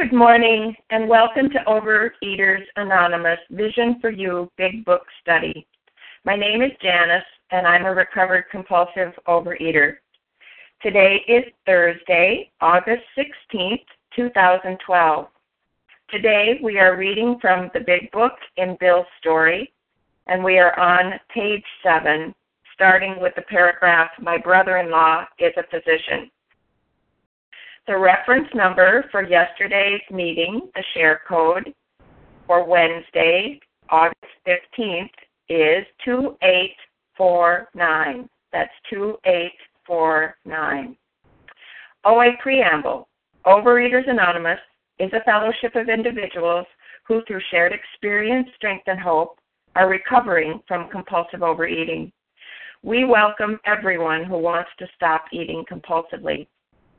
Good morning and welcome to Overeaters Anonymous Vision for You Big Book Study. My name is Janice and I'm a recovered compulsive overeater. Today is Thursday, August 16th, 2012. Today we are reading from the Big Book in Bill's story and we are on page 7, starting with the paragraph My brother in law is a physician. The reference number for yesterday's meeting, the share code for Wednesday, August 15th, is 2849. That's 2849. OA Preamble Overeaters Anonymous is a fellowship of individuals who, through shared experience, strength, and hope, are recovering from compulsive overeating. We welcome everyone who wants to stop eating compulsively.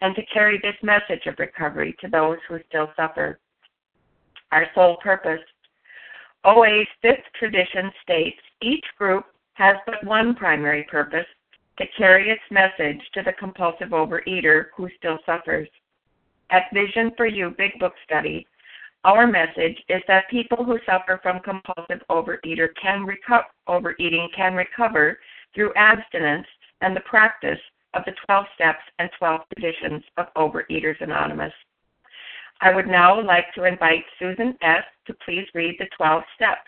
and to carry this message of recovery to those who still suffer. Our sole purpose. OA's fifth tradition states each group has but one primary purpose to carry its message to the compulsive overeater who still suffers. At Vision for You Big Book Study, our message is that people who suffer from compulsive overeater can reco- overeating can recover through abstinence and the practice of the 12 steps and 12 traditions of Overeaters Anonymous. I would now like to invite Susan S. to please read the 12 steps.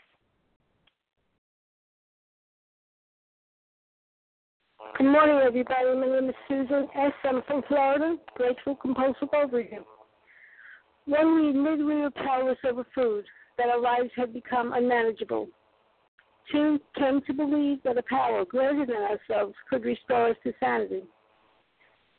Good morning, everybody. My name is Susan S. I'm from Florida, grateful compulsive overeater. When we were powerless over food, that our lives had become unmanageable. Two, came to believe that a power greater than ourselves could restore us to sanity.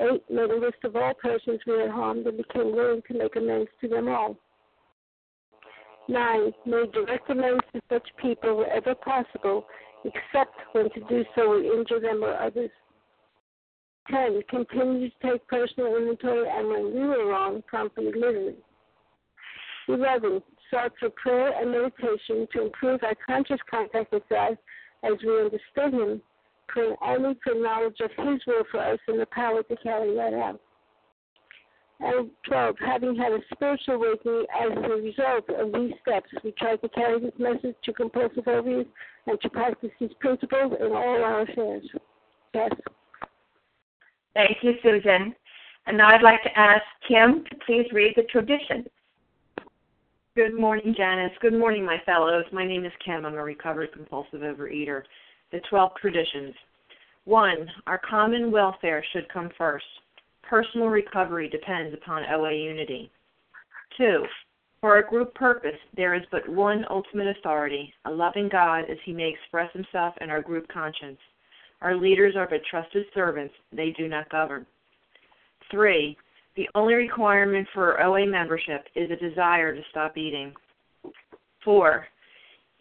8 made a list of all persons we had harmed and became willing to make amends to them all. 9. Made direct amends to such people wherever possible, except when to do so would injure them or others. 10. Continued to take personal inventory and when we were wrong, promptly admitted 11. Sought for prayer and meditation to improve our conscious contact with God as we understood Him praying only for knowledge of His will for us and the power to carry that out. And 12, having had a spiritual awakening as a result of these steps, we try to carry this message to compulsive overeaters and to practice these principles in all our affairs. Yes. Thank you, Susan. And now I'd like to ask Kim to please read the tradition. Good morning, Janice. Good morning, my fellows. My name is Kim. I'm a recovered compulsive overeater the 12 traditions. 1. Our common welfare should come first. Personal recovery depends upon OA unity. 2. For our group purpose, there is but one ultimate authority, a loving God as he may express himself in our group conscience. Our leaders are but trusted servants, they do not govern. 3. The only requirement for OA membership is a desire to stop eating. 4.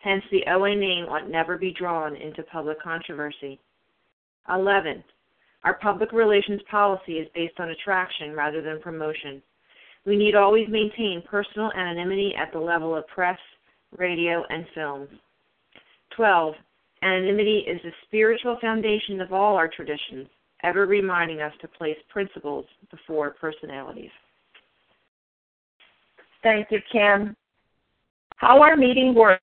hence the OA name ought never be drawn into public controversy. 11. Our public relations policy is based on attraction rather than promotion. We need always maintain personal anonymity at the level of press, radio, and film. 12. Anonymity is the spiritual foundation of all our traditions, ever reminding us to place principles before personalities. Thank you, Kim. How our meeting works.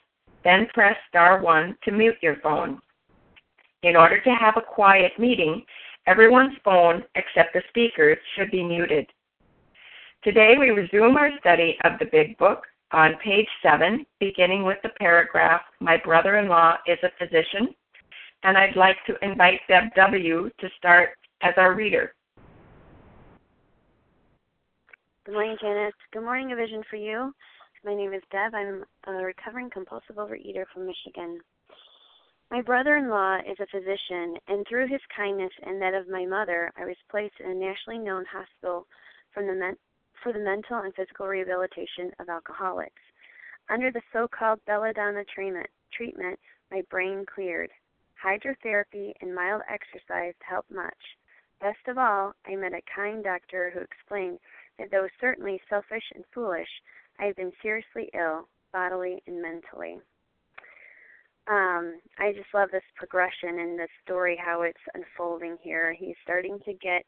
then press star 1 to mute your phone. In order to have a quiet meeting, everyone's phone except the speaker's should be muted. Today we resume our study of the Big Book on page 7, beginning with the paragraph, My brother in law is a physician, and I'd like to invite Deb W. to start as our reader. Good morning, Janice. Good morning, A Vision for You. My name is Deb. I'm a recovering compulsive overeater from Michigan. My brother in law is a physician, and through his kindness and that of my mother, I was placed in a nationally known hospital the men- for the mental and physical rehabilitation of alcoholics. Under the so called belladonna treatment, treatment, my brain cleared. Hydrotherapy and mild exercise helped much. Best of all, I met a kind doctor who explained that though certainly selfish and foolish, I have been seriously ill, bodily and mentally. Um, I just love this progression in this story, how it's unfolding here. He's starting to get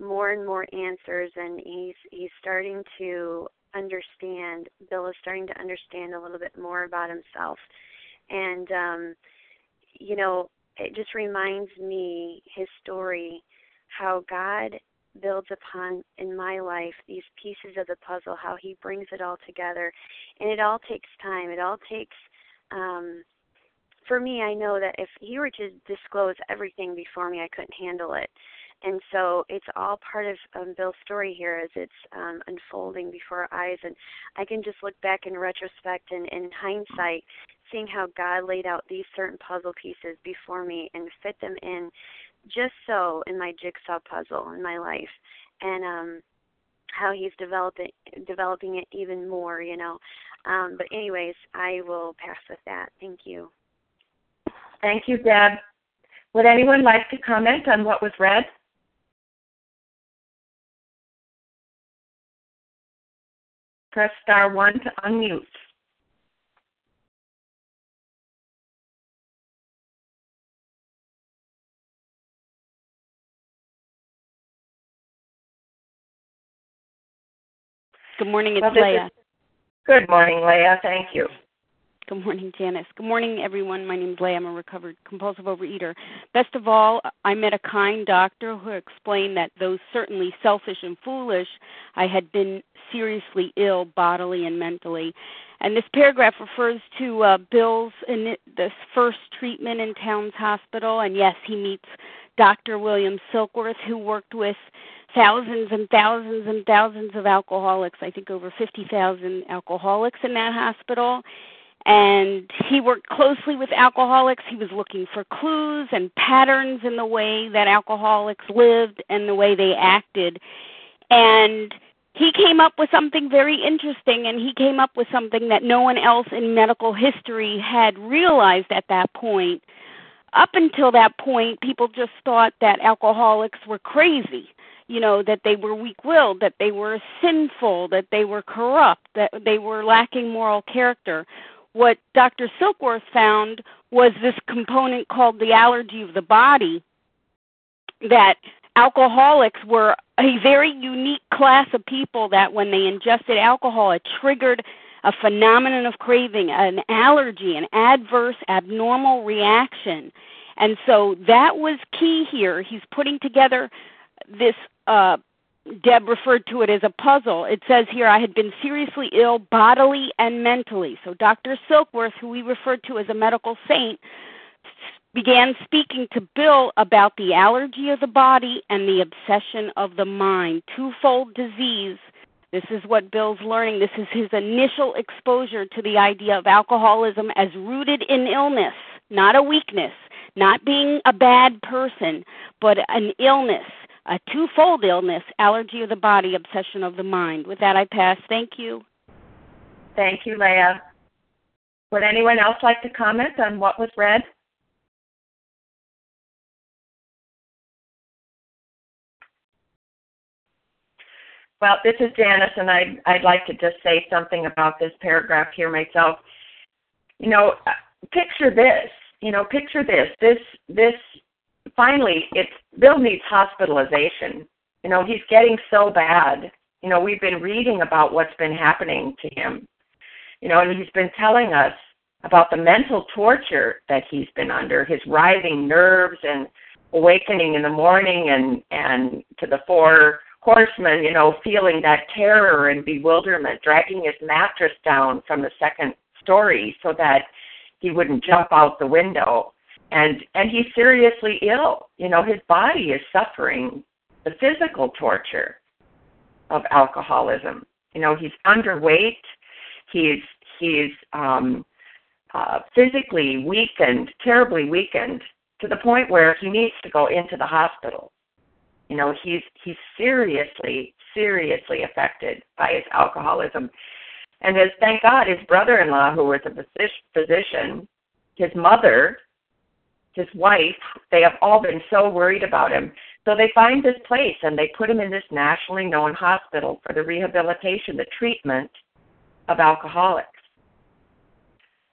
more and more answers, and he's he's starting to understand. Bill is starting to understand a little bit more about himself, and um, you know, it just reminds me his story, how God builds upon in my life these pieces of the puzzle, how he brings it all together. And it all takes time. It all takes um for me I know that if he were to disclose everything before me I couldn't handle it. And so it's all part of um, Bill's story here as it's um, unfolding before our eyes. And I can just look back in retrospect and in hindsight, seeing how God laid out these certain puzzle pieces before me and fit them in just so in my jigsaw puzzle in my life and um how he's developing developing it even more you know. Um but anyways i will pass with that. Thank you. Thank you deb. Would anyone like to comment on what was read? Press star one to unmute Good morning, it's Well, Leah. Is, good morning, Leah. Thank you. Good morning, Janice. Good morning, everyone. My name is Leah. I'm a recovered compulsive overeater. Best of all, I met a kind doctor who explained that though certainly selfish and foolish, I had been seriously ill bodily and mentally. And this paragraph refers to uh, Bill's in this first treatment in Towns Hospital. And yes, he meets Dr. William Silkworth, who worked with thousands and thousands and thousands of alcoholics, I think over 50,000 alcoholics in that hospital. And he worked closely with alcoholics. He was looking for clues and patterns in the way that alcoholics lived and the way they acted. And he came up with something very interesting, and he came up with something that no one else in medical history had realized at that point up until that point, people just thought that alcoholics were crazy. You know, that they were weak willed, that they were sinful, that they were corrupt, that they were lacking moral character. What Dr. Silkworth found was this component called the allergy of the body that alcoholics were a very unique class of people that when they ingested alcohol, it triggered a phenomenon of craving, an allergy, an adverse, abnormal reaction. And so that was key here. He's putting together this, uh, Deb referred to it as a puzzle. It says here, I had been seriously ill bodily and mentally. So Dr. Silkworth, who we referred to as a medical saint, began speaking to Bill about the allergy of the body and the obsession of the mind, twofold disease. This is what Bill's learning. This is his initial exposure to the idea of alcoholism as rooted in illness, not a weakness, not being a bad person, but an illness, a twofold illness allergy of the body, obsession of the mind. With that, I pass. Thank you. Thank you, Leah. Would anyone else like to comment on what was read? Well, this is Janice, and I'd, I'd like to just say something about this paragraph here myself. You know, uh, picture this. You know, picture this. This, this. Finally, it's Bill needs hospitalization. You know, he's getting so bad. You know, we've been reading about what's been happening to him. You know, and he's been telling us about the mental torture that he's been under, his writhing nerves and awakening in the morning and and to the four horsemen, you know, feeling that terror and bewilderment, dragging his mattress down from the second story so that he wouldn't jump out the window. And and he's seriously ill. You know, his body is suffering the physical torture of alcoholism. You know, he's underweight. He's he's um, uh, physically weakened, terribly weakened, to the point where he needs to go into the hospital. You know, he's he's seriously, seriously affected by his alcoholism. And his thank God, his brother in law, who was a physician, his mother, his wife, they have all been so worried about him. So they find this place and they put him in this nationally known hospital for the rehabilitation, the treatment of alcoholics.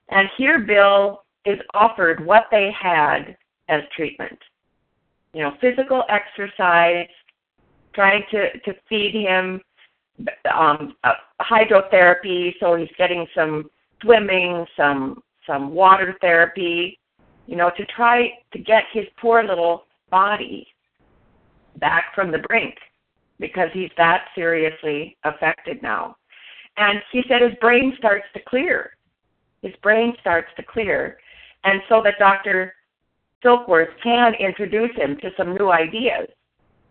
And here Bill is offered what they had as treatment you know, physical exercise, trying to, to feed him um, uh, hydrotherapy, so he's getting some swimming, some some water therapy, you know, to try to get his poor little body back from the brink because he's that seriously affected now. And he said his brain starts to clear. His brain starts to clear. And so that Dr. Silkworth can introduce him to some new ideas.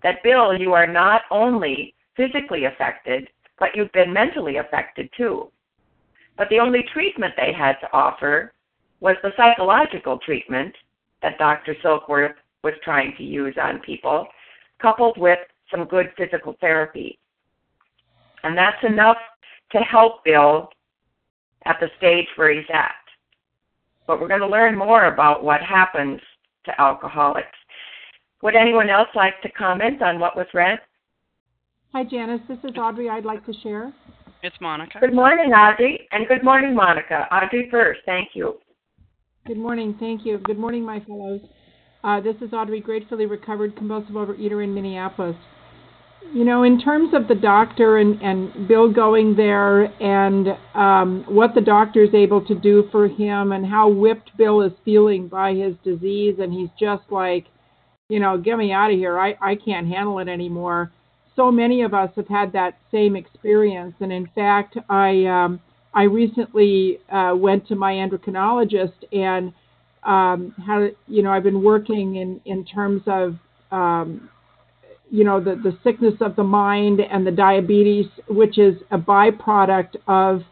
That, Bill, you are not only physically affected, but you've been mentally affected too. But the only treatment they had to offer was the psychological treatment that Dr. Silkworth was trying to use on people, coupled with some good physical therapy. And that's enough to help Bill at the stage where he's at. But we're going to learn more about what happens to alcoholics. Would anyone else like to comment on what was read? Hi, Janice. This is Audrey. I'd like to share. It's Monica. Good morning, Audrey. And good morning, Monica. Audrey first. Thank you. Good morning. Thank you. Good morning, my fellows. Uh, this is Audrey, gratefully recovered compulsive overeater in Minneapolis. You know, in terms of the doctor and, and Bill going there and um, what the doctor is able to do for him and how whipped Bill is feeling by his disease, and he's just like, you know, get me out of here. I, I can't handle it anymore. So many of us have had that same experience. And in fact, I, um, I recently uh, went to my endocrinologist and um, had, you know, I've been working in, in terms of um, you know the the sickness of the mind and the diabetes, which is a byproduct of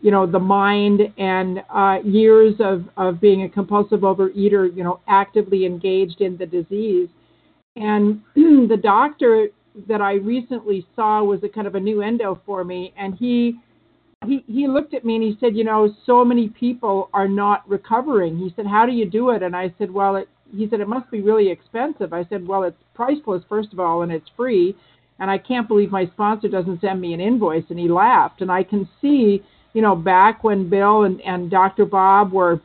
you know the mind and uh, years of of being a compulsive overeater, you know, actively engaged in the disease. And the doctor that I recently saw was a kind of a new endo for me, and he he he looked at me and he said, you know, so many people are not recovering. He said, how do you do it? And I said, well, it he said it must be really expensive. I said, well, it's priceless first of all, and it's free. And I can't believe my sponsor doesn't send me an invoice. And he laughed. And I can see, you know, back when Bill and, and Dr. Bob were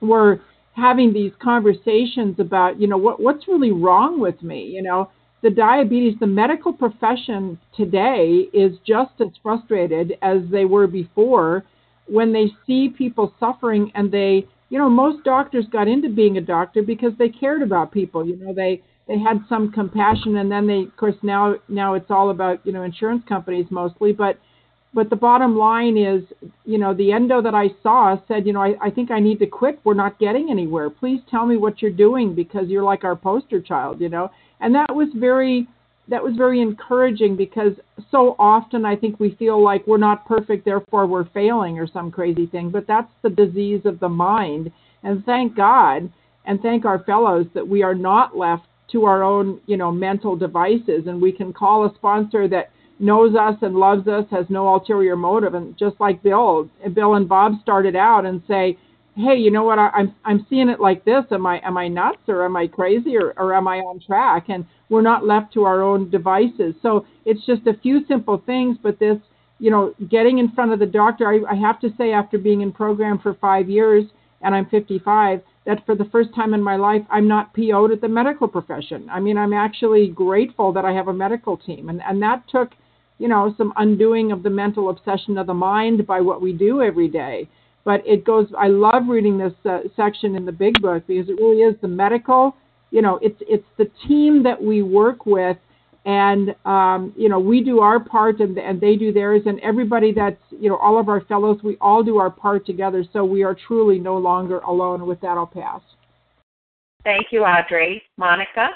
were having these conversations about, you know, what what's really wrong with me, you know the diabetes, the medical profession today is just as frustrated as they were before when they see people suffering and they, you know, most doctors got into being a doctor because they cared about people. You know, they they had some compassion and then they of course now now it's all about, you know, insurance companies mostly, but but the bottom line is, you know, the endo that I saw said, you know, I, I think I need to quit. We're not getting anywhere. Please tell me what you're doing because you're like our poster child, you know and that was very that was very encouraging because so often I think we feel like we're not perfect, therefore we're failing or some crazy thing. But that's the disease of the mind. And thank God and thank our fellows that we are not left to our own, you know, mental devices and we can call a sponsor that knows us and loves us, has no ulterior motive. And just like Bill, Bill and Bob started out and say, hey, you know what? I, I'm I'm seeing it like this. Am I am I nuts or am I crazy or, or am I on track? And we're not left to our own devices. So it's just a few simple things, but this, you know, getting in front of the doctor. I, I have to say, after being in program for five years and I'm 55, that for the first time in my life, I'm not PO'd at the medical profession. I mean, I'm actually grateful that I have a medical team, and and that took, you know, some undoing of the mental obsession of the mind by what we do every day but it goes i love reading this uh, section in the big book because it really is the medical you know it's it's the team that we work with and um, you know we do our part and, and they do theirs and everybody that's you know all of our fellows we all do our part together. So we are truly no longer alone with that i'll pass. Thank you audrey. Monica?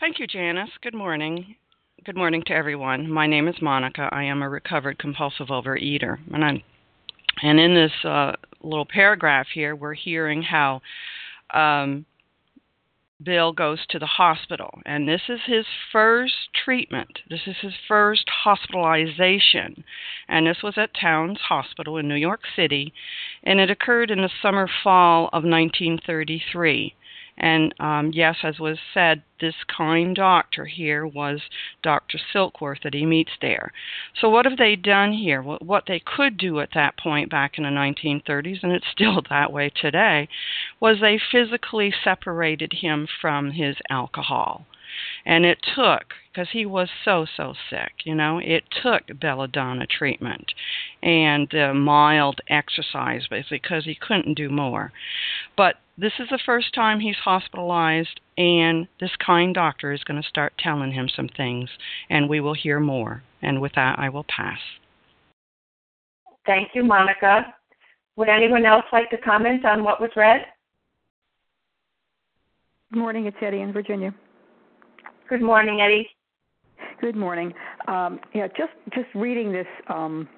Thank you janice. Good morning. Good morning to everyone. My name is monica. I am a recovered compulsive overeater and i'm and in this uh, little paragraph here, we're hearing how um, Bill goes to the hospital, and this is his first treatment. This is his first hospitalization, and this was at Towns Hospital in New York City, and it occurred in the summer fall of 1933. And um, yes, as was said, this kind doctor here was Dr. Silkworth that he meets there. So, what have they done here? What they could do at that point back in the 1930s, and it's still that way today, was they physically separated him from his alcohol. And it took, because he was so, so sick, you know, it took belladonna treatment and uh, mild exercise, basically, because he couldn't do more. But this is the first time he's hospitalized, and this kind doctor is going to start telling him some things, and we will hear more. And with that, I will pass. Thank you, Monica. Would anyone else like to comment on what was read? Good morning, it's Eddie in Virginia. Good morning, Eddie. Good morning. Um, yeah, just just reading this um,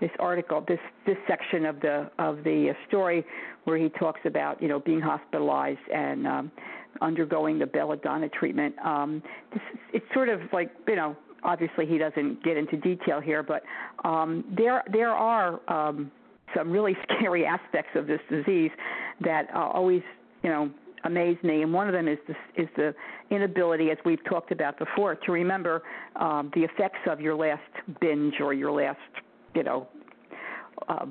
this article, this this section of the of the story where he talks about you know being hospitalized and um, undergoing the belladonna treatment. Um, this, it's sort of like you know obviously he doesn't get into detail here, but um, there there are um, some really scary aspects of this disease that uh, always you know amaze me, and one of them is the, is the inability, as we've talked about before, to remember um, the effects of your last binge or your last, you know, uh,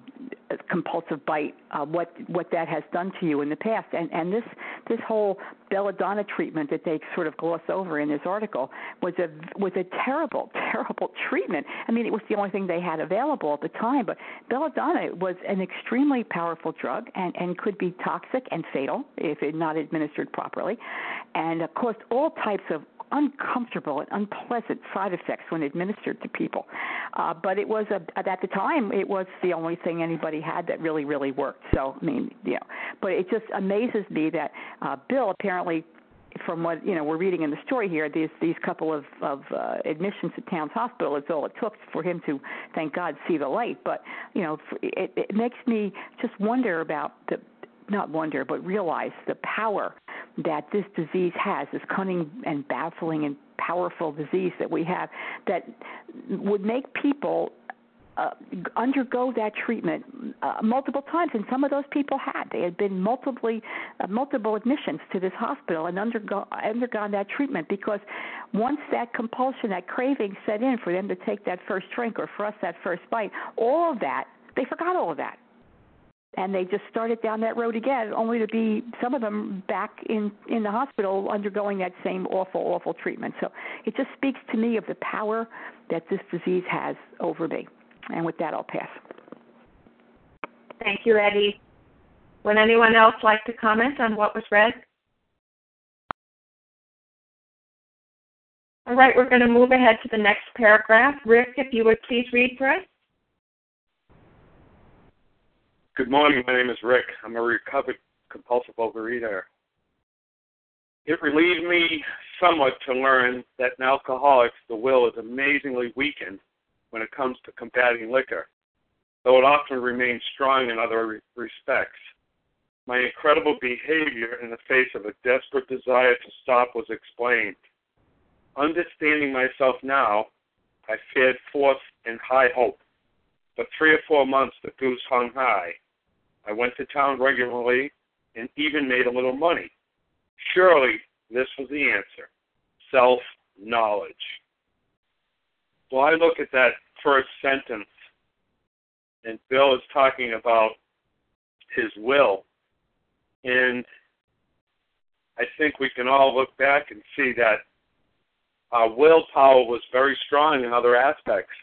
compulsive bite, uh, what what that has done to you in the past, and and this this whole belladonna treatment that they sort of gloss over in this article was a was a terrible terrible treatment. I mean, it was the only thing they had available at the time, but belladonna was an extremely powerful drug and and could be toxic and fatal if it not administered properly, and caused all types of uncomfortable and unpleasant side effects when administered to people. Uh, but it was a, at the time it was the only thing anybody had that really really worked. So I mean, you know, but it just amazes me that uh, Bill apparently from what you know we're reading in the story here, these these couple of of uh, admissions to Towns Hospital is all it took for him to, thank God, see the light. But you know, it, it makes me just wonder about the not wonder, but realize the power that this disease has, this cunning and baffling and powerful disease that we have, that would make people uh, undergo that treatment uh, multiple times, and some of those people had. They had been multiply, uh, multiple admissions to this hospital and undergo, undergone that treatment because once that compulsion, that craving set in for them to take that first drink or for us that first bite, all of that, they forgot all of that and they just started down that road again, only to be some of them back in in the hospital undergoing that same awful, awful treatment. So it just speaks to me of the power that this disease has over me. And with that, I'll pass. Thank you, Eddie. Would anyone else like to comment on what was read? All right, we're going to move ahead to the next paragraph. Rick, if you would please read for us. Good morning. My name is Rick. I'm a recovered compulsive overeater. It relieved me somewhat to learn that in alcoholics, the will is amazingly weakened when it comes to combating liquor, though it often remains strong in other re- respects. My incredible behavior in the face of a desperate desire to stop was explained. Understanding myself now, I fared forth in high hope. For three or four months, the goose hung high. I went to town regularly and even made a little money. Surely this was the answer self knowledge. Well, I look at that first sentence, and Bill is talking about his will. And I think we can all look back and see that our willpower was very strong in other aspects.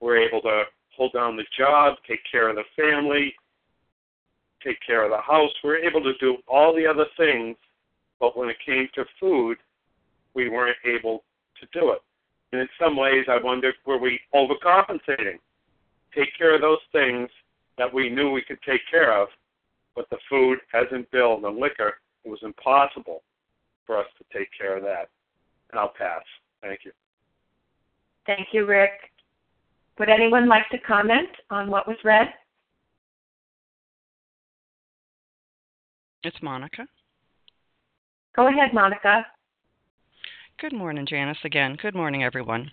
We're able to hold down the job, take care of the family, take care of the house. We were able to do all the other things, but when it came to food, we weren't able to do it. And in some ways, I wondered, were we overcompensating? Take care of those things that we knew we could take care of, but the food hasn't built, the liquor, it was impossible for us to take care of that. And I'll pass. Thank you. Thank you, Rick. Would anyone like to comment on what was read? It's Monica. Go ahead, Monica. Good morning, Janice, again. Good morning, everyone.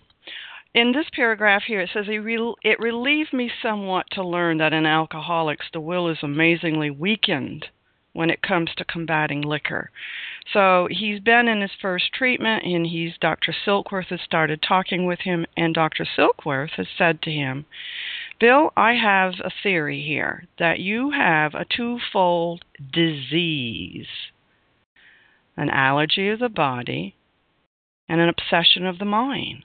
In this paragraph here, it says, It relieved me somewhat to learn that in alcoholics the will is amazingly weakened when it comes to combating liquor. So he's been in his first treatment, and he's Dr. Silkworth has started talking with him, and Dr. Silkworth has said to him, Bill, I have a theory here that you have a twofold disease an allergy of the body and an obsession of the mind.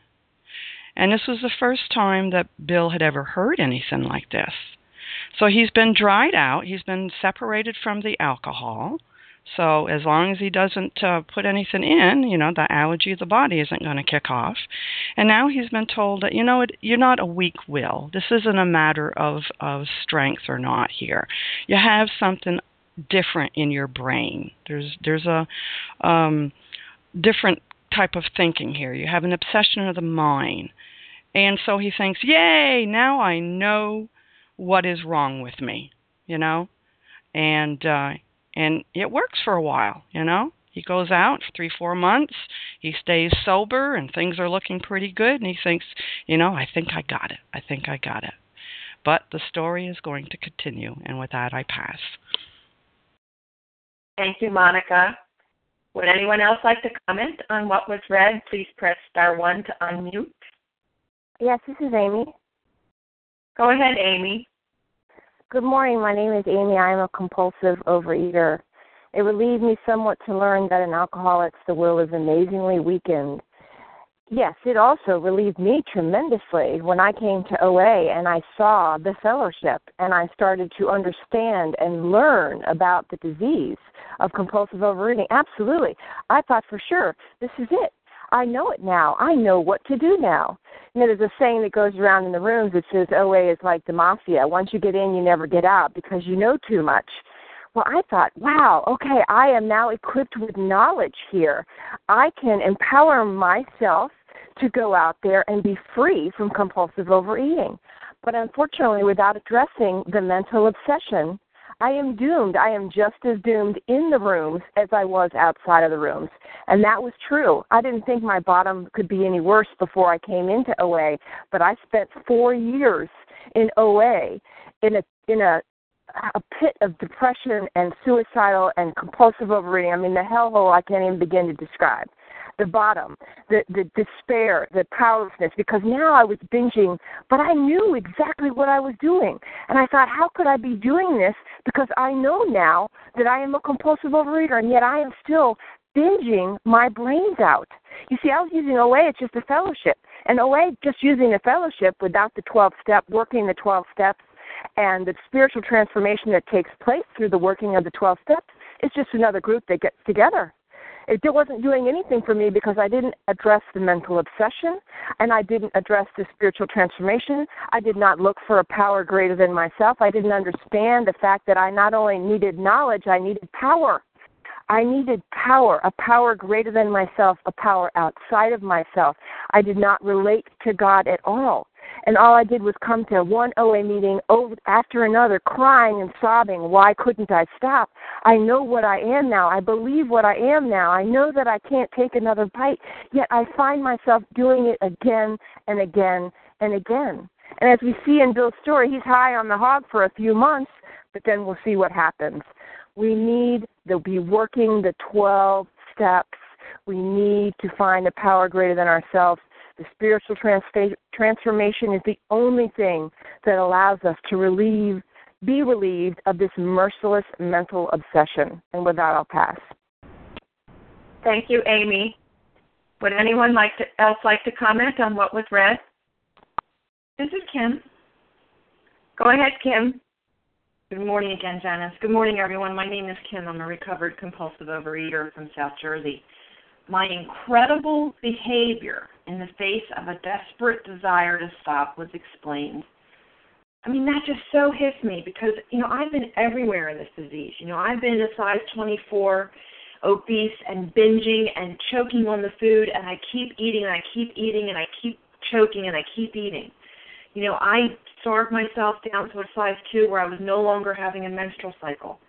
And this was the first time that Bill had ever heard anything like this. So he's been dried out, he's been separated from the alcohol, so as long as he doesn't uh, put anything in, you know, the allergy of the body isn't going to kick off. And now he's been told that you know it, you're not a weak will. This isn't a matter of of strength or not here. You have something different in your brain. There's there's a um, different type of thinking here. You have an obsession of the mind. And so he thinks, "Yay, now I know what is wrong with me." You know? And uh and it works for a while, you know. He goes out for three, four months. He stays sober, and things are looking pretty good. And he thinks, you know, I think I got it. I think I got it. But the story is going to continue, and with that, I pass. Thank you, Monica. Would anyone else like to comment on what was read? Please press star one to unmute. Yes, this is Amy. Go ahead, Amy. Good morning. My name is Amy. I am a compulsive overeater. It relieved me somewhat to learn that in alcoholics the will is amazingly weakened. Yes, it also relieved me tremendously when I came to OA and I saw the fellowship and I started to understand and learn about the disease of compulsive overeating. Absolutely. I thought for sure, this is it. I know it now. I know what to do now. Know, there's a saying that goes around in the rooms that says OA is like the mafia. Once you get in, you never get out because you know too much. Well, I thought, wow, okay, I am now equipped with knowledge here. I can empower myself to go out there and be free from compulsive overeating. But unfortunately, without addressing the mental obsession, I am doomed. I am just as doomed in the rooms as I was outside of the rooms. And that was true. I didn't think my bottom could be any worse before I came into OA, but I spent four years in OA in a in a a pit of depression and suicidal and compulsive overeating. I mean, the hellhole I can't even begin to describe. The bottom, the the despair, the powerlessness. Because now I was binging, but I knew exactly what I was doing, and I thought, how could I be doing this? Because I know now that I am a compulsive overeater, and yet I am still binging my brains out. You see, I was using OA, it's just a fellowship. And OA, just using a fellowship without the 12 step, working the 12 steps, and the spiritual transformation that takes place through the working of the 12 steps is just another group that gets together. It wasn't doing anything for me because I didn't address the mental obsession and I didn't address the spiritual transformation. I did not look for a power greater than myself. I didn't understand the fact that I not only needed knowledge, I needed power. I needed power, a power greater than myself, a power outside of myself. I did not relate to God at all. And all I did was come to one OA meeting over, after another, crying and sobbing. Why couldn't I stop? I know what I am now. I believe what I am now. I know that I can't take another bite. Yet I find myself doing it again and again and again. And as we see in Bill's story, he's high on the hog for a few months, but then we'll see what happens. We need to be working the 12 steps. We need to find a power greater than ourselves. The spiritual trans- transformation is the only thing that allows us to relieve, be relieved of this merciless mental obsession. And with that, I'll pass. Thank you, Amy. Would anyone like to, else like to comment on what was read? This is Kim. Go ahead, Kim. Good morning again, Janice. Good morning, everyone. My name is Kim. I'm a recovered compulsive overeater from South Jersey. My incredible behavior in the face of a desperate desire to stop was explained. I mean, that just so hits me because, you know, I've been everywhere in this disease. You know, I've been a size 24, obese, and binging and choking on the food, and I keep eating and I keep eating and I keep choking and I keep eating. You know, I starved myself down to a size two where I was no longer having a menstrual cycle.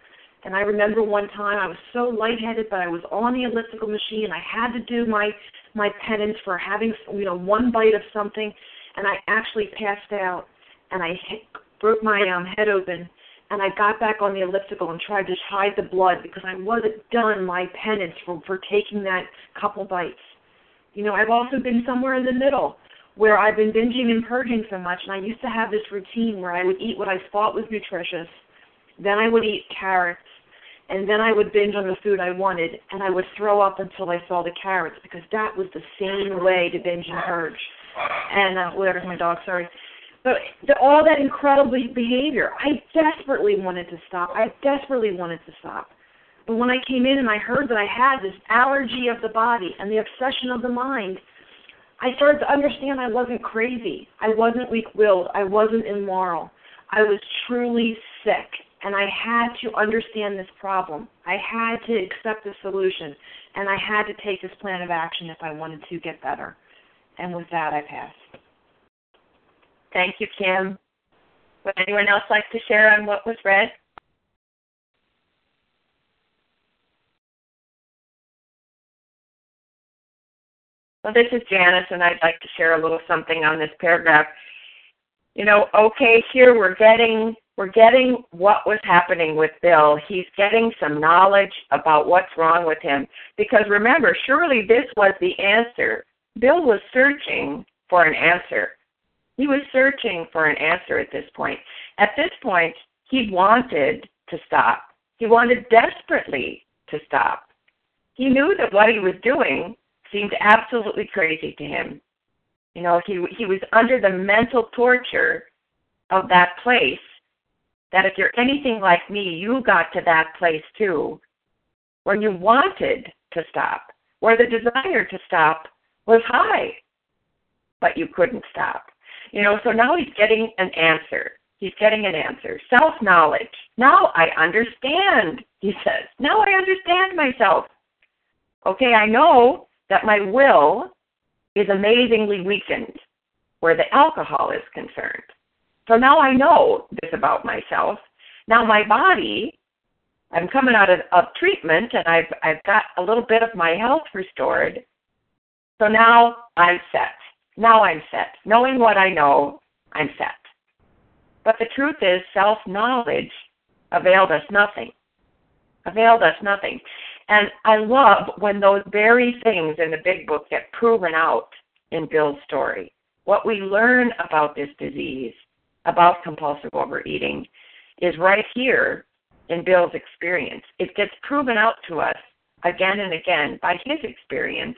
And I remember one time I was so lightheaded, but I was on the elliptical machine. I had to do my my penance for having you know one bite of something, and I actually passed out, and I hit, broke my um, head open, and I got back on the elliptical and tried to hide the blood because I wasn't done my penance for for taking that couple bites. You know, I've also been somewhere in the middle where I've been binging and purging so much, and I used to have this routine where I would eat what I thought was nutritious, then I would eat carrots, and then I would binge on the food I wanted, and I would throw up until I saw the carrots because that was the same way to binge and purge. And uh, where's my dog? Sorry. But the, all that incredible behavior, I desperately wanted to stop. I desperately wanted to stop. But when I came in and I heard that I had this allergy of the body and the obsession of the mind, I started to understand I wasn't crazy. I wasn't weak willed. I wasn't immoral. I was truly sick. And I had to understand this problem. I had to accept the solution. And I had to take this plan of action if I wanted to get better. And with that, I pass. Thank you, Kim. Would anyone else like to share on what was read? Well, this is Janice, and I'd like to share a little something on this paragraph. You know, okay, here we're getting we're getting what was happening with Bill. He's getting some knowledge about what's wrong with him. Because remember, surely this was the answer. Bill was searching for an answer. He was searching for an answer at this point. At this point, he wanted to stop. He wanted desperately to stop. He knew that what he was doing seemed absolutely crazy to him. You know, he he was under the mental torture of that place. That if you're anything like me, you got to that place too, where you wanted to stop, where the desire to stop was high, but you couldn't stop. You know, so now he's getting an answer. He's getting an answer. Self knowledge. Now I understand, he says. Now I understand myself. Okay, I know that my will is amazingly weakened where the alcohol is concerned. So now I know this about myself. Now my body, I'm coming out of, of treatment and I've I've got a little bit of my health restored. So now I'm set. Now I'm set. Knowing what I know, I'm set. But the truth is, self knowledge availed us nothing. Availed us nothing. And I love when those very things in the big book get proven out in Bill's story. What we learn about this disease, about compulsive overeating, is right here in Bill's experience. It gets proven out to us again and again by his experience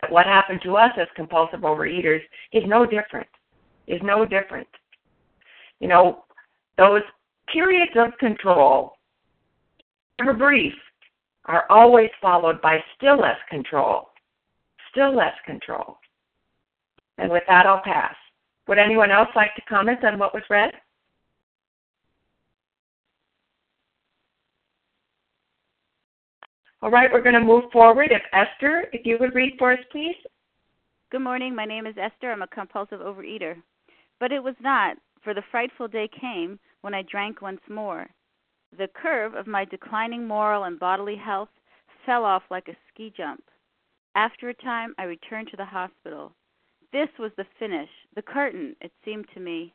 that what happened to us as compulsive overeaters is no different. Is no different. You know, those periods of control, ever brief, are always followed by still less control. Still less control. And with that, I'll pass. Would anyone else like to comment on what was read? All right, we're going to move forward. If Esther, if you would read for us, please. Good morning. My name is Esther. I'm a compulsive overeater. But it was not, for the frightful day came when I drank once more. The curve of my declining moral and bodily health fell off like a ski jump. After a time, I returned to the hospital. This was the finish, the curtain, it seemed to me.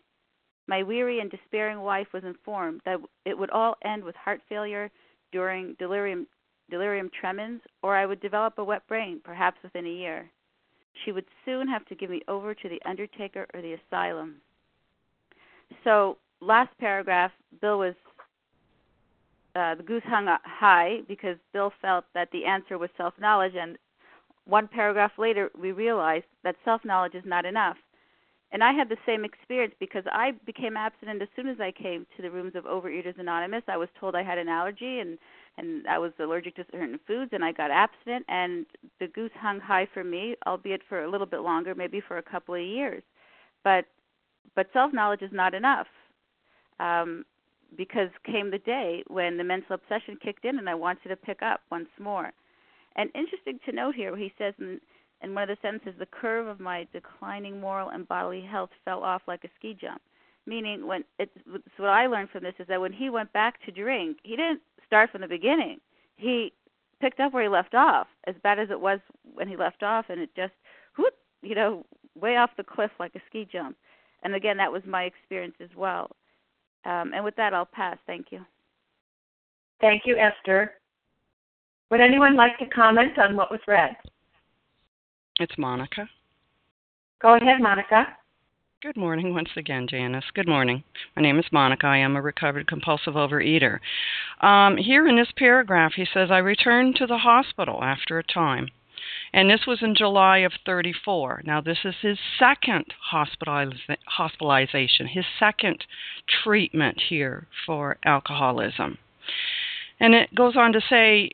My weary and despairing wife was informed that it would all end with heart failure during delirium delirium tremens, or I would develop a wet brain, perhaps within a year. She would soon have to give me over to the undertaker or the asylum. So, last paragraph, Bill was uh, the goose hung high because Bill felt that the answer was self knowledge, and one paragraph later, we realized that self knowledge is not enough. And I had the same experience because I became abstinent as soon as I came to the rooms of Overeaters Anonymous. I was told I had an allergy and and I was allergic to certain foods, and I got abstinent. And the goose hung high for me, albeit for a little bit longer, maybe for a couple of years. But but self knowledge is not enough, um, because came the day when the mental obsession kicked in, and I wanted to pick up once more. And interesting to note here, he says in in one of the sentences, the curve of my declining moral and bodily health fell off like a ski jump. Meaning, when it's so what I learned from this is that when he went back to drink, he didn't start from the beginning. He picked up where he left off, as bad as it was when he left off, and it just, whoop, you know, way off the cliff like a ski jump. And again, that was my experience as well. Um, and with that, I'll pass. Thank you. Thank you, Esther. Would anyone like to comment on what was read? It's Monica. Go ahead, Monica. Good morning once again, Janice. Good morning. My name is Monica. I am a recovered compulsive overeater. Um, here in this paragraph, he says, I returned to the hospital after a time. And this was in July of 34. Now, this is his second hospitaliz- hospitalization, his second treatment here for alcoholism. And it goes on to say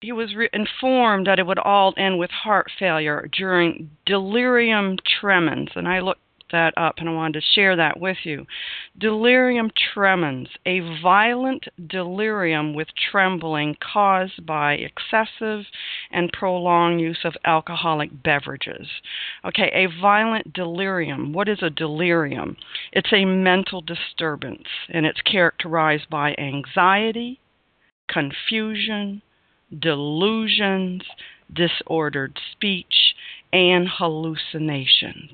he was re- informed that it would all end with heart failure during delirium tremens, and I looked that up and I wanted to share that with you. Delirium tremens, a violent delirium with trembling caused by excessive and prolonged use of alcoholic beverages. Okay, a violent delirium. What is a delirium? It's a mental disturbance and it's characterized by anxiety, confusion, delusions, disordered speech, and hallucinations.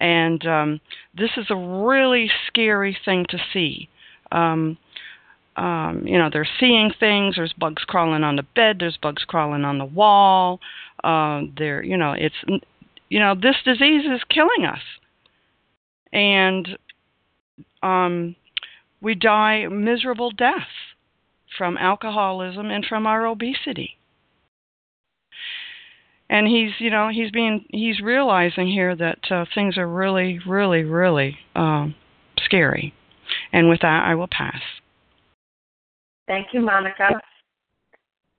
And um, this is a really scary thing to see. Um, um, you know, they're seeing things. There's bugs crawling on the bed. There's bugs crawling on the wall. Uh, there, you know, it's, you know, this disease is killing us, and um, we die miserable deaths from alcoholism and from our obesity. And he's, you know, he's being, he's realizing here that uh, things are really, really, really um, scary. And with that, I will pass. Thank you, Monica.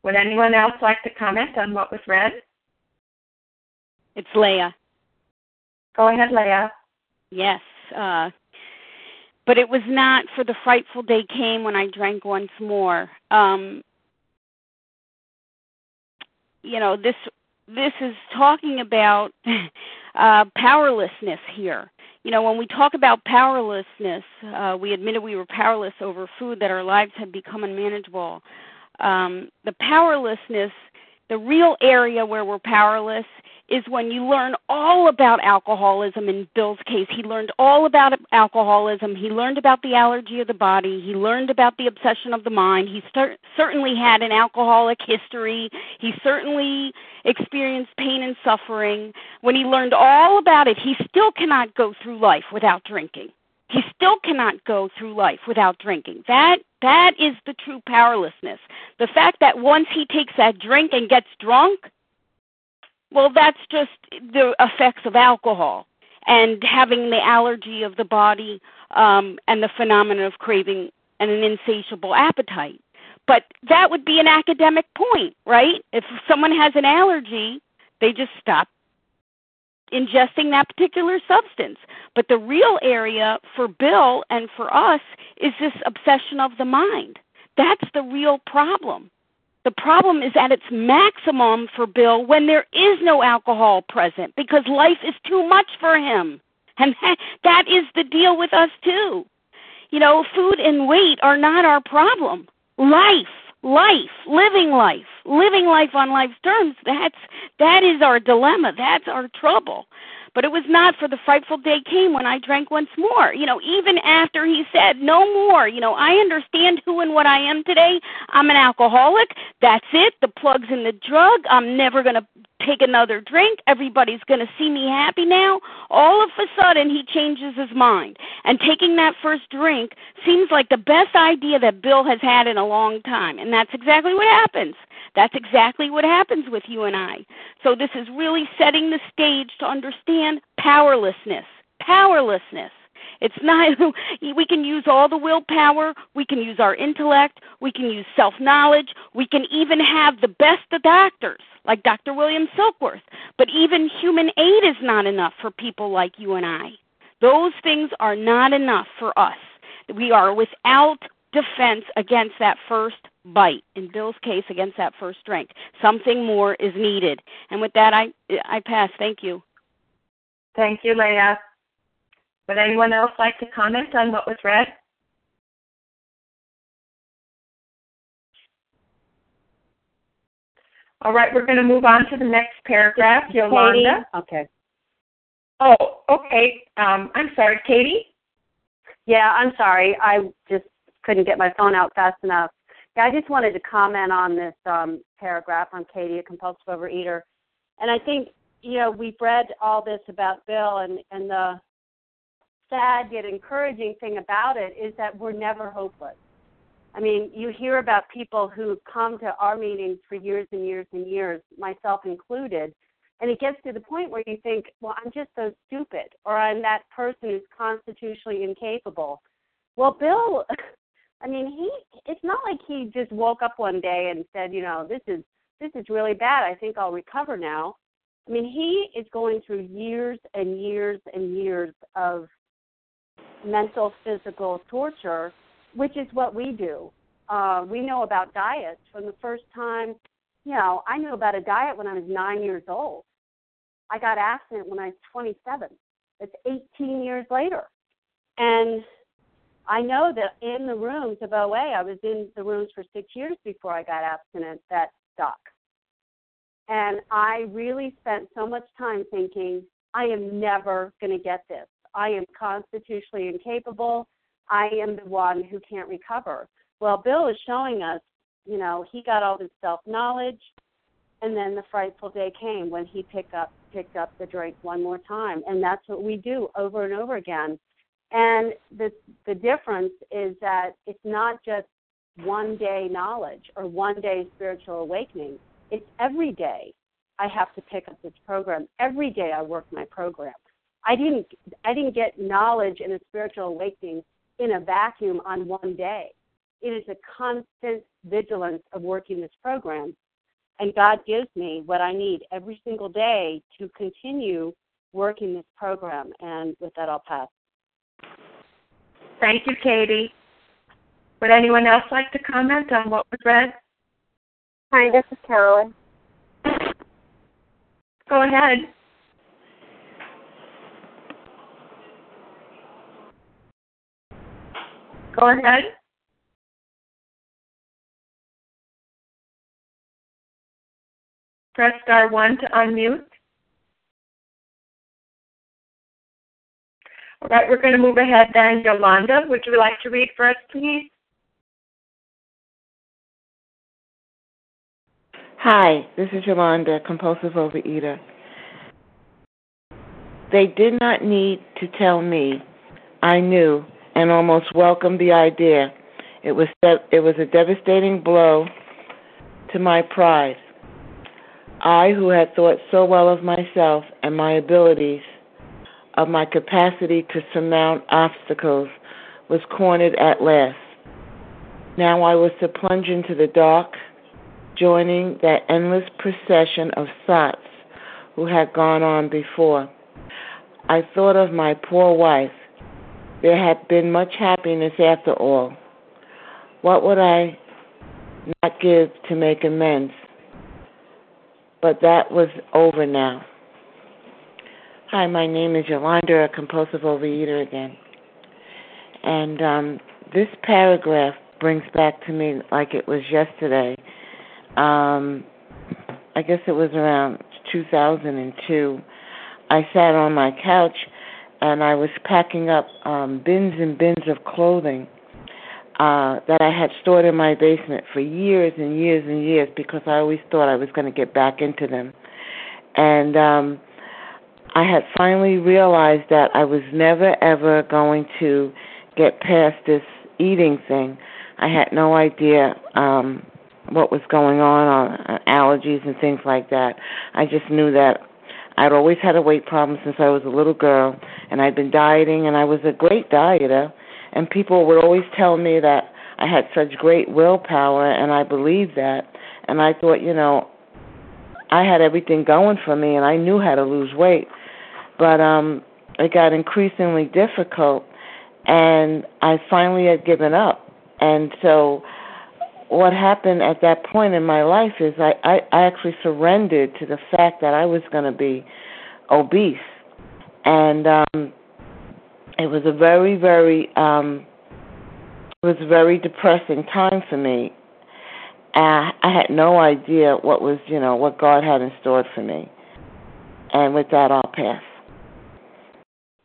Would anyone else like to comment on what was read? It's Leah. Go ahead, Leah. Yes. Uh, but it was not for the frightful day came when I drank once more. Um, you know this this is talking about uh, powerlessness here. You know, when we talk about powerlessness, uh, we admitted we were powerless over food, that our lives had become unmanageable. Um, the powerlessness, the real area where we're powerless is when you learn all about alcoholism in Bill's case. He learned all about alcoholism. He learned about the allergy of the body. He learned about the obsession of the mind. He start, certainly had an alcoholic history. He certainly experienced pain and suffering. When he learned all about it, he still cannot go through life without drinking. He still cannot go through life without drinking. That that is the true powerlessness. The fact that once he takes that drink and gets drunk, well, that's just the effects of alcohol and having the allergy of the body um, and the phenomenon of craving and an insatiable appetite. But that would be an academic point, right? If someone has an allergy, they just stop ingesting that particular substance. But the real area for Bill and for us is this obsession of the mind. That's the real problem. The problem is at its maximum for Bill when there is no alcohol present because life is too much for him. And that is the deal with us too. You know, food and weight are not our problem. Life, life, living life, living life on life's terms, that's that is our dilemma. That's our trouble. But it was not for the frightful day came when I drank once more. You know, even after he said, no more, you know, I understand who and what I am today. I'm an alcoholic. That's it. The plug's in the drug. I'm never going to take another drink. Everybody's going to see me happy now. All of a sudden, he changes his mind. And taking that first drink seems like the best idea that Bill has had in a long time. And that's exactly what happens. That's exactly what happens with you and I. So this is really setting the stage to understand powerlessness. Powerlessness. It's not, we can use all the willpower, we can use our intellect, we can use self knowledge, we can even have the best of doctors, like Dr. William Silkworth. But even human aid is not enough for people like you and I. Those things are not enough for us. We are without defense against that first bite. In Bill's case, against that first drink. Something more is needed. And with that, I I pass. Thank you. Thank you, Leah. Would anyone else like to comment on what was read? All right, we're going to move on to the next paragraph. Yolanda. Katie. Okay. Oh, okay. Um, I'm sorry, Katie. Yeah, I'm sorry. I just couldn't get my phone out fast enough. Yeah, I just wanted to comment on this um, paragraph on Katie, a compulsive overeater. And I think, you know, we've read all this about Bill, and, and the sad yet encouraging thing about it is that we're never hopeless. I mean, you hear about people who come to our meetings for years and years and years, myself included, and it gets to the point where you think, well, I'm just so stupid, or I'm that person who's constitutionally incapable. Well, Bill I mean, he it's not like he just woke up one day and said, you know, this is this is really bad. I think I'll recover now. I mean, he is going through years and years and years of mental, physical torture, which is what we do. Uh, we know about diets from the first time. You know, I knew about a diet when I was nine years old. I got abstinent when I was 27. It's 18 years later. And I know that in the rooms of OA, I was in the rooms for six years before I got abstinent that stuck. And I really spent so much time thinking, I am never going to get this. I am constitutionally incapable. I am the one who can't recover. Well, Bill is showing us, you know, he got all this self knowledge, and then the frightful day came when he picked up picked up the drink one more time, and that's what we do over and over again. And the the difference is that it's not just one day knowledge or one day spiritual awakening. It's every day I have to pick up this program. Every day I work my program. I didn't I didn't get knowledge and a spiritual awakening in a vacuum on one day. It is a constant vigilance of working this program. And God gives me what I need every single day to continue working this program. And with that, I'll pass. Thank you, Katie. Would anyone else like to comment on what was read? Hi, this is Carolyn. Go ahead. Go ahead. Press star one to unmute. All right, we're going to move ahead then. Yolanda, would you like to read for us, please? Hi, this is Yolanda, compulsive overeater. They did not need to tell me. I knew and almost welcomed the idea. It was it was a devastating blow to my pride. I, who had thought so well of myself and my abilities, of my capacity to surmount obstacles, was cornered at last. Now I was to plunge into the dark, joining that endless procession of sots who had gone on before. I thought of my poor wife. There had been much happiness after all. What would I not give to make amends? But that was over now. Hi, my name is Yolanda, a compulsive overeater again. And um, this paragraph brings back to me like it was yesterday. Um, I guess it was around 2002. I sat on my couch and I was packing up um, bins and bins of clothing uh, that I had stored in my basement for years and years and years because I always thought I was going to get back into them. And um, I had finally realized that I was never ever going to get past this eating thing. I had no idea um what was going on on uh, allergies and things like that. I just knew that I'd always had a weight problem since I was a little girl and I'd been dieting and I was a great dieter and people would always tell me that I had such great willpower, and I believed that. And I thought, you know, I had everything going for me, and I knew how to lose weight. But um, it got increasingly difficult, and I finally had given up. And so, what happened at that point in my life is I, I, I actually surrendered to the fact that I was going to be obese, and um, it was a very, very um it was a very depressing time for me. I, had no idea what was, you know, what God had in store for me. And with that, I'll pass.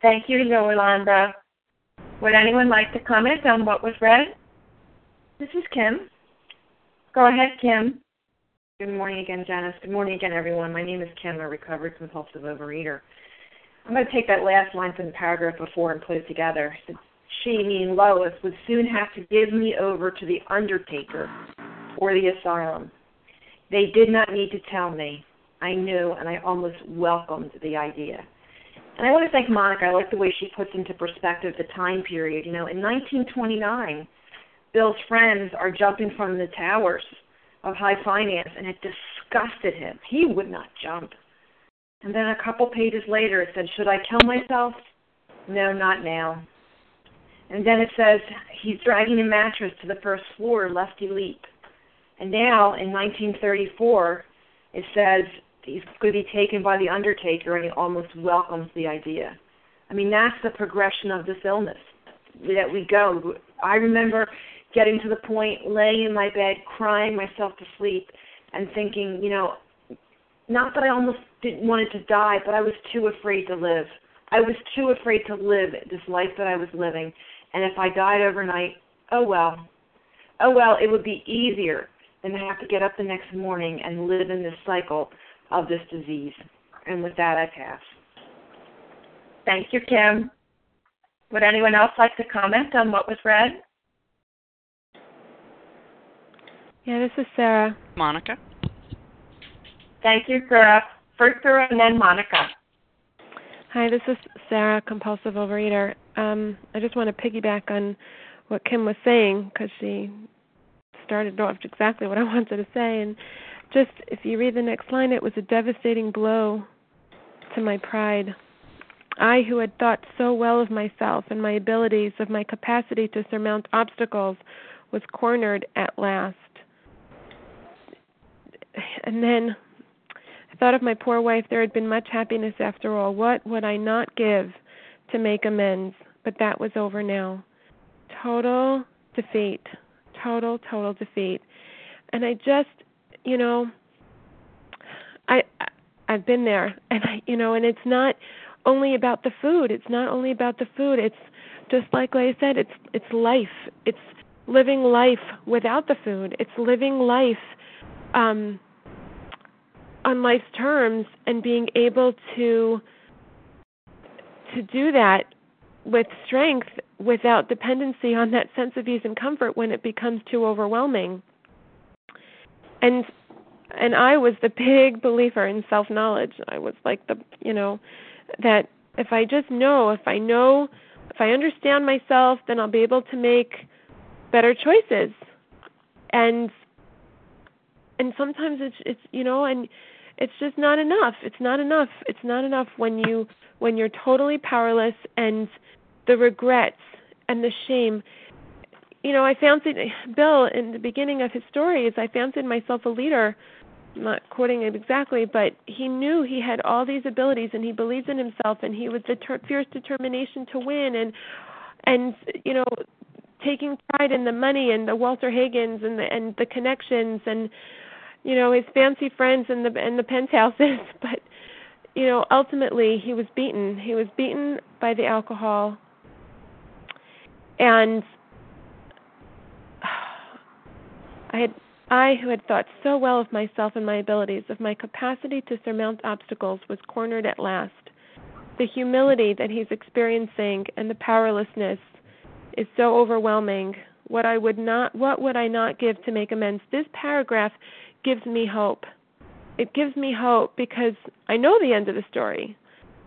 Thank you, Yolanda. Would anyone like to comment on what was read? This is Kim. Go ahead, Kim. Good morning again, Janice. Good morning again, everyone. My name is Kim, a recovered compulsive overeater. I'm going to take that last line from the paragraph before and put it together. She, meaning Lois, would soon have to give me over to the undertaker or the asylum. They did not need to tell me. I knew, and I almost welcomed the idea. And I want to thank Monica. I like the way she puts into perspective the time period. You know, in 1929, Bill's friends are jumping from the towers of high finance, and it disgusted him. He would not jump. And then a couple pages later it said, Should I kill myself? No, not now. And then it says, He's dragging a mattress to the first floor, lest he leap. And now in 1934, it says he's going to be taken by the undertaker and he almost welcomes the idea. I mean, that's the progression of this illness that we go. I remember getting to the point, laying in my bed, crying myself to sleep, and thinking, you know, not that I almost didn't wanted to die, but I was too afraid to live. I was too afraid to live this life that I was living. And if I died overnight, oh well. Oh well, it would be easier than to have to get up the next morning and live in this cycle of this disease. And with that, I pass. Thank you, Kim. Would anyone else like to comment on what was read? Yeah, this is Sarah. Monica. Thank you, Sarah. First Sarah and then Monica. Hi, this is Sarah, compulsive overeater. Um, I just want to piggyback on what Kim was saying because she started off exactly what I wanted to say. And just if you read the next line, it was a devastating blow to my pride. I, who had thought so well of myself and my abilities, of my capacity to surmount obstacles, was cornered at last. And then I thought of my poor wife, there had been much happiness after all. What would I not give to make amends? But that was over now. Total defeat. Total, total defeat. And I just, you know, I I've been there and I you know, and it's not only about the food. It's not only about the food. It's just like I said, it's it's life. It's living life without the food. It's living life um, on life's terms and being able to to do that with strength without dependency on that sense of ease and comfort when it becomes too overwhelming. And and I was the big believer in self knowledge. I was like the you know that if I just know, if I know, if I understand myself, then I'll be able to make better choices. And and sometimes it's it's you know and it's just not enough. It's not enough. It's not enough when you when you're totally powerless and the regrets and the shame. You know, I fancied Bill in the beginning of his story is I fancied myself a leader. I'm not quoting it exactly, but he knew he had all these abilities and he believed in himself and he was the ter- fierce determination to win and and you know taking pride in the money and the Walter Hagens and the and the connections and you know his fancy friends and the and the penthouses but you know ultimately he was beaten he was beaten by the alcohol and I had I who had thought so well of myself and my abilities of my capacity to surmount obstacles was cornered at last. The humility that he's experiencing and the powerlessness is so overwhelming. What I would not what would I not give to make amends? This paragraph gives me hope. It gives me hope because I know the end of the story.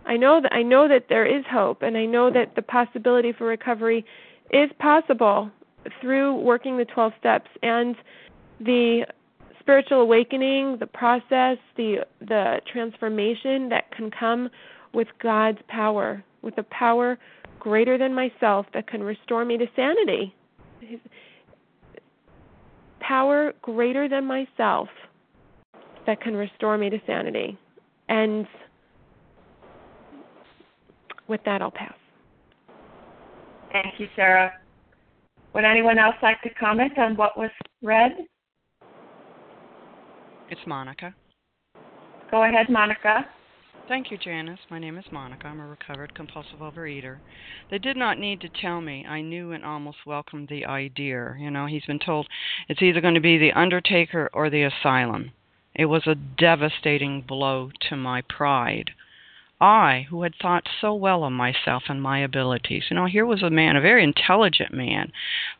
I know that I know that there is hope and I know that the possibility for recovery is possible through working the 12 steps and the spiritual awakening, the process, the the transformation that can come with God's power, with a power greater than myself that can restore me to sanity. Power greater than myself that can restore me to sanity. And with that, I'll pass. Thank you, Sarah. Would anyone else like to comment on what was read? It's Monica. Go ahead, Monica. Thank you, Janice. My name is Monica. I'm a recovered compulsive overeater. They did not need to tell me. I knew and almost welcomed the idea. You know, he's been told it's either going to be the undertaker or the asylum. It was a devastating blow to my pride. I, who had thought so well of myself and my abilities, you know, here was a man, a very intelligent man,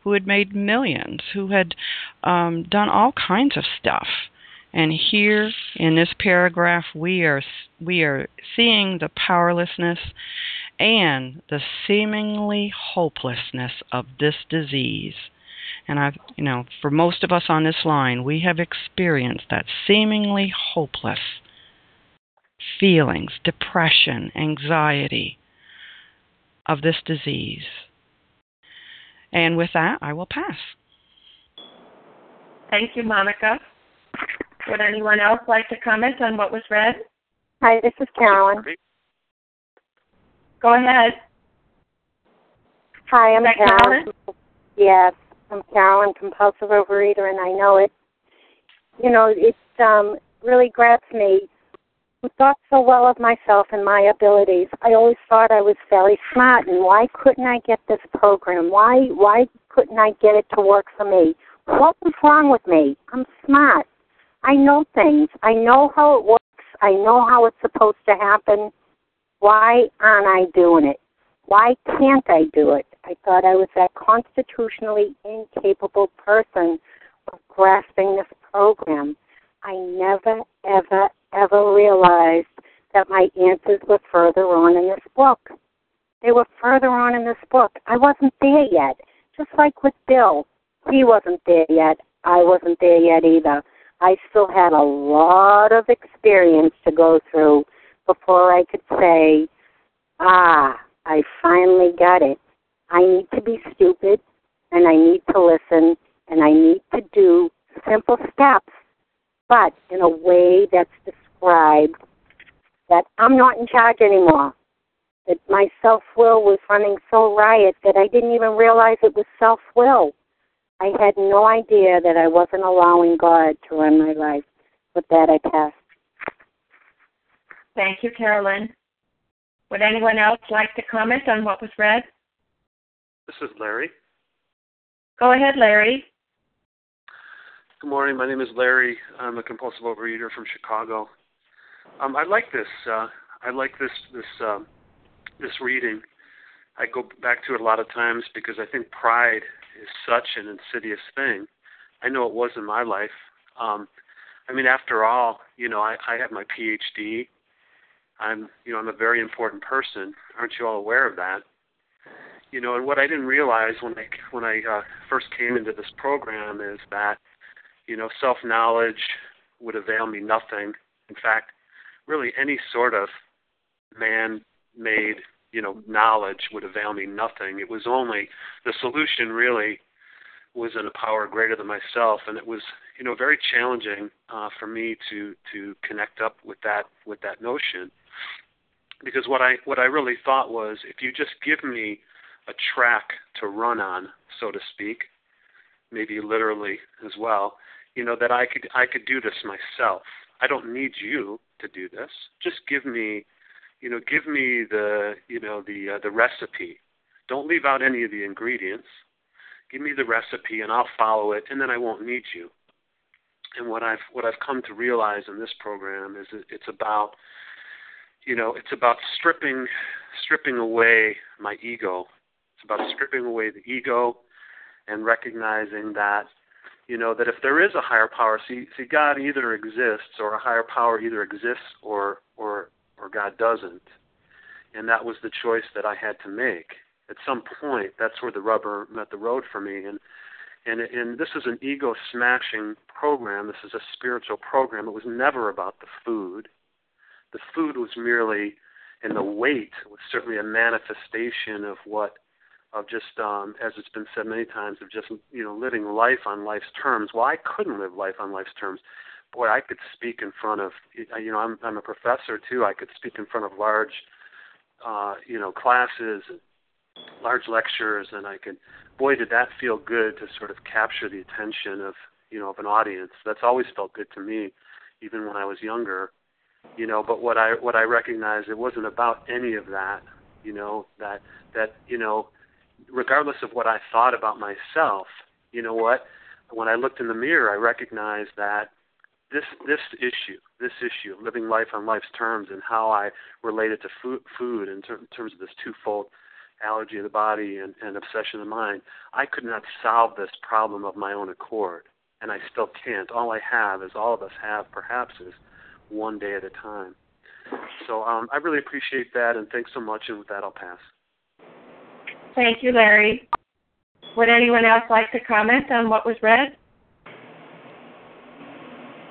who had made millions, who had um, done all kinds of stuff. And here in this paragraph, we are we are seeing the powerlessness and the seemingly hopelessness of this disease. And I've, you know, for most of us on this line, we have experienced that seemingly hopeless feelings, depression, anxiety of this disease. And with that, I will pass. Thank you, Monica. Would anyone else like to comment on what was read? Hi, this is Carolyn. Go ahead. Hi, I'm Is that Carolyn. Carolyn? Yes, I'm Carolyn, compulsive overeater, and I know it. You know, it um, really grabs me. I thought so well of myself and my abilities. I always thought I was very smart, and why couldn't I get this program? Why why couldn't I get it to work for me? What was wrong with me? I'm smart. I know things. I know how it works. I know how it's supposed to happen. Why aren't I doing it? Why can't I do it? I thought I was that constitutionally incapable person of grasping this program. I never, ever, ever realized that my answers were further on in this book. They were further on in this book. I wasn't there yet. Just like with Bill. He wasn't there yet. I wasn't there yet either. I still had a lot of experience to go through before I could say, ah, I finally got it. I need to be stupid and I need to listen and I need to do simple steps, but in a way that's described that I'm not in charge anymore. That my self will was running so riot that I didn't even realize it was self will. I had no idea that I wasn't allowing God to run my life. With that, I pass. Thank you, Carolyn. Would anyone else like to comment on what was read? This is Larry. Go ahead, Larry. Good morning. My name is Larry. I'm a compulsive overeater from Chicago. Um, I like this. Uh, I like this this um, this reading. I go back to it a lot of times because I think pride is such an insidious thing. I know it was in my life. Um, I mean, after all, you know, I, I have my PhD. I'm, you know, I'm a very important person. Aren't you all aware of that? You know, and what I didn't realize when I when I uh, first came into this program is that, you know, self knowledge would avail me nothing. In fact, really any sort of man-made, you know, knowledge would avail me nothing. It was only the solution really was in a power greater than myself, and it was you know very challenging uh, for me to to connect up with that with that notion because what I what I really thought was if you just give me a track to run on, so to speak, maybe literally as well, you know that I could I could do this myself. I don't need you to do this. Just give me, you know, give me the you know the uh, the recipe. Don't leave out any of the ingredients give me the recipe and I'll follow it, and then I won't need you. And what I've what I've come to realize in this program is that it's about, you know, it's about stripping stripping away my ego. It's about stripping away the ego and recognizing that, you know, that if there is a higher power, see, see, God either exists or a higher power either exists or or or God doesn't. And that was the choice that I had to make. At some point that's where the rubber met the road for me. And and and this is an ego smashing program. This is a spiritual program. It was never about the food. The food was merely and the weight was certainly a manifestation of what of just um as it's been said many times of just you know living life on life's terms well i couldn't live life on life's terms boy i could speak in front of you know i'm i'm a professor too i could speak in front of large uh you know classes large lectures, and I could, boy, did that feel good to sort of capture the attention of you know of an audience. That's always felt good to me, even when I was younger, you know. But what I what I recognized it wasn't about any of that, you know. That that you know, regardless of what I thought about myself, you know what, when I looked in the mirror, I recognized that this this issue, this issue living life on life's terms, and how I related to food, food in, ter- terms of this twofold allergy of the body and, and obsession of the mind, I could not solve this problem of my own accord, and I still can't. All I have, as all of us have, perhaps, is one day at a time. So um, I really appreciate that, and thanks so much. And with that, I'll pass. Thank you, Larry. Would anyone else like to comment on what was read?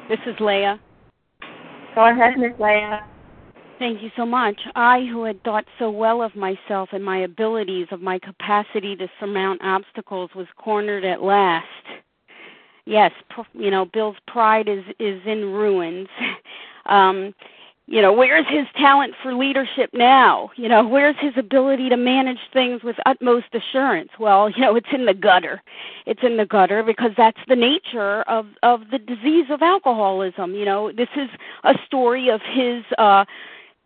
This is Leah. Go ahead, Ms. Leah. Thank you so much. I, who had thought so well of myself and my abilities, of my capacity to surmount obstacles, was cornered at last. Yes, you know, Bill's pride is is in ruins. Um, you know, where's his talent for leadership now? You know, where's his ability to manage things with utmost assurance? Well, you know, it's in the gutter. It's in the gutter because that's the nature of of the disease of alcoholism. You know, this is a story of his uh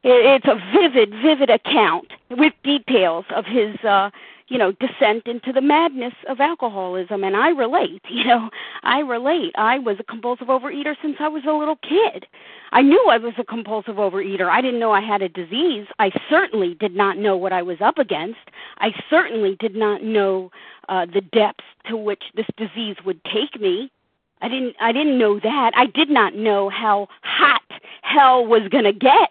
it's a vivid, vivid account with details of his, uh, you know, descent into the madness of alcoholism. And I relate, you know, I relate. I was a compulsive overeater since I was a little kid. I knew I was a compulsive overeater. I didn't know I had a disease. I certainly did not know what I was up against. I certainly did not know uh, the depths to which this disease would take me. I didn't I didn't know that. I did not know how hot hell was going to get.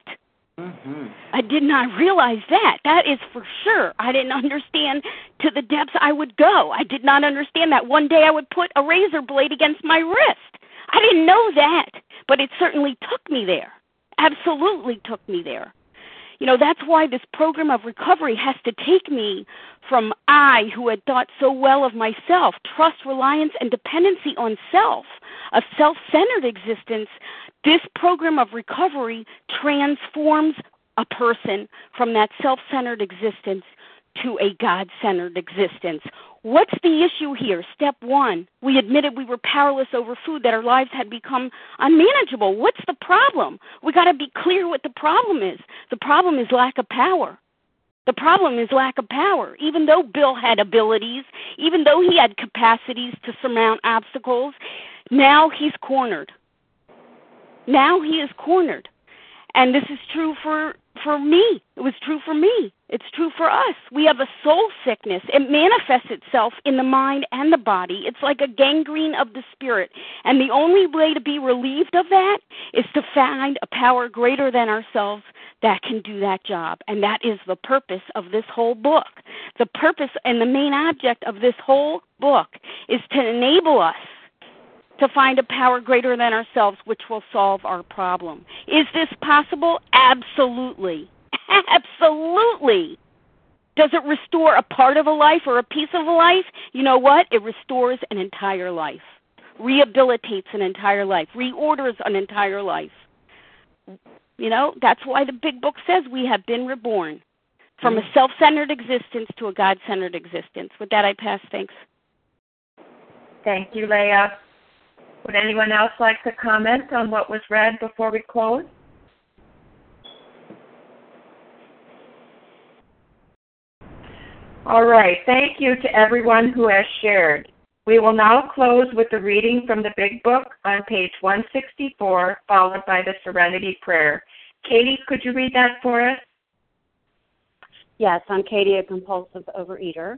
Mm-hmm. I did not realize that. That is for sure. I didn't understand to the depths I would go. I did not understand that one day I would put a razor blade against my wrist. I didn't know that, but it certainly took me there. Absolutely took me there. You know, that's why this program of recovery has to take me from I, who had thought so well of myself, trust, reliance, and dependency on self, a self centered existence, this program of recovery transforms a person from that self centered existence to a God centered existence What's the issue here? Step one, we admitted we were powerless over food, that our lives had become unmanageable. What's the problem? We got to be clear what the problem is. The problem is lack of power. The problem is lack of power. Even though Bill had abilities, even though he had capacities to surmount obstacles, now he's cornered. Now he is cornered. And this is true for for me. It was true for me. It's true for us. We have a soul sickness. It manifests itself in the mind and the body. It's like a gangrene of the spirit. And the only way to be relieved of that is to find a power greater than ourselves that can do that job. And that is the purpose of this whole book. The purpose and the main object of this whole book is to enable us to find a power greater than ourselves which will solve our problem. Is this possible? Absolutely. Absolutely. Does it restore a part of a life or a piece of a life? You know what? It restores an entire life, rehabilitates an entire life, reorders an entire life. You know, that's why the big book says we have been reborn from a mm-hmm. self centered existence to a God centered existence. With that, I pass. Thanks. Thank you, Leah. Would anyone else like to comment on what was read before we close? All right. Thank you to everyone who has shared. We will now close with the reading from the Big Book on page 164, followed by the Serenity Prayer. Katie, could you read that for us? Yes, I'm Katie, a compulsive overeater.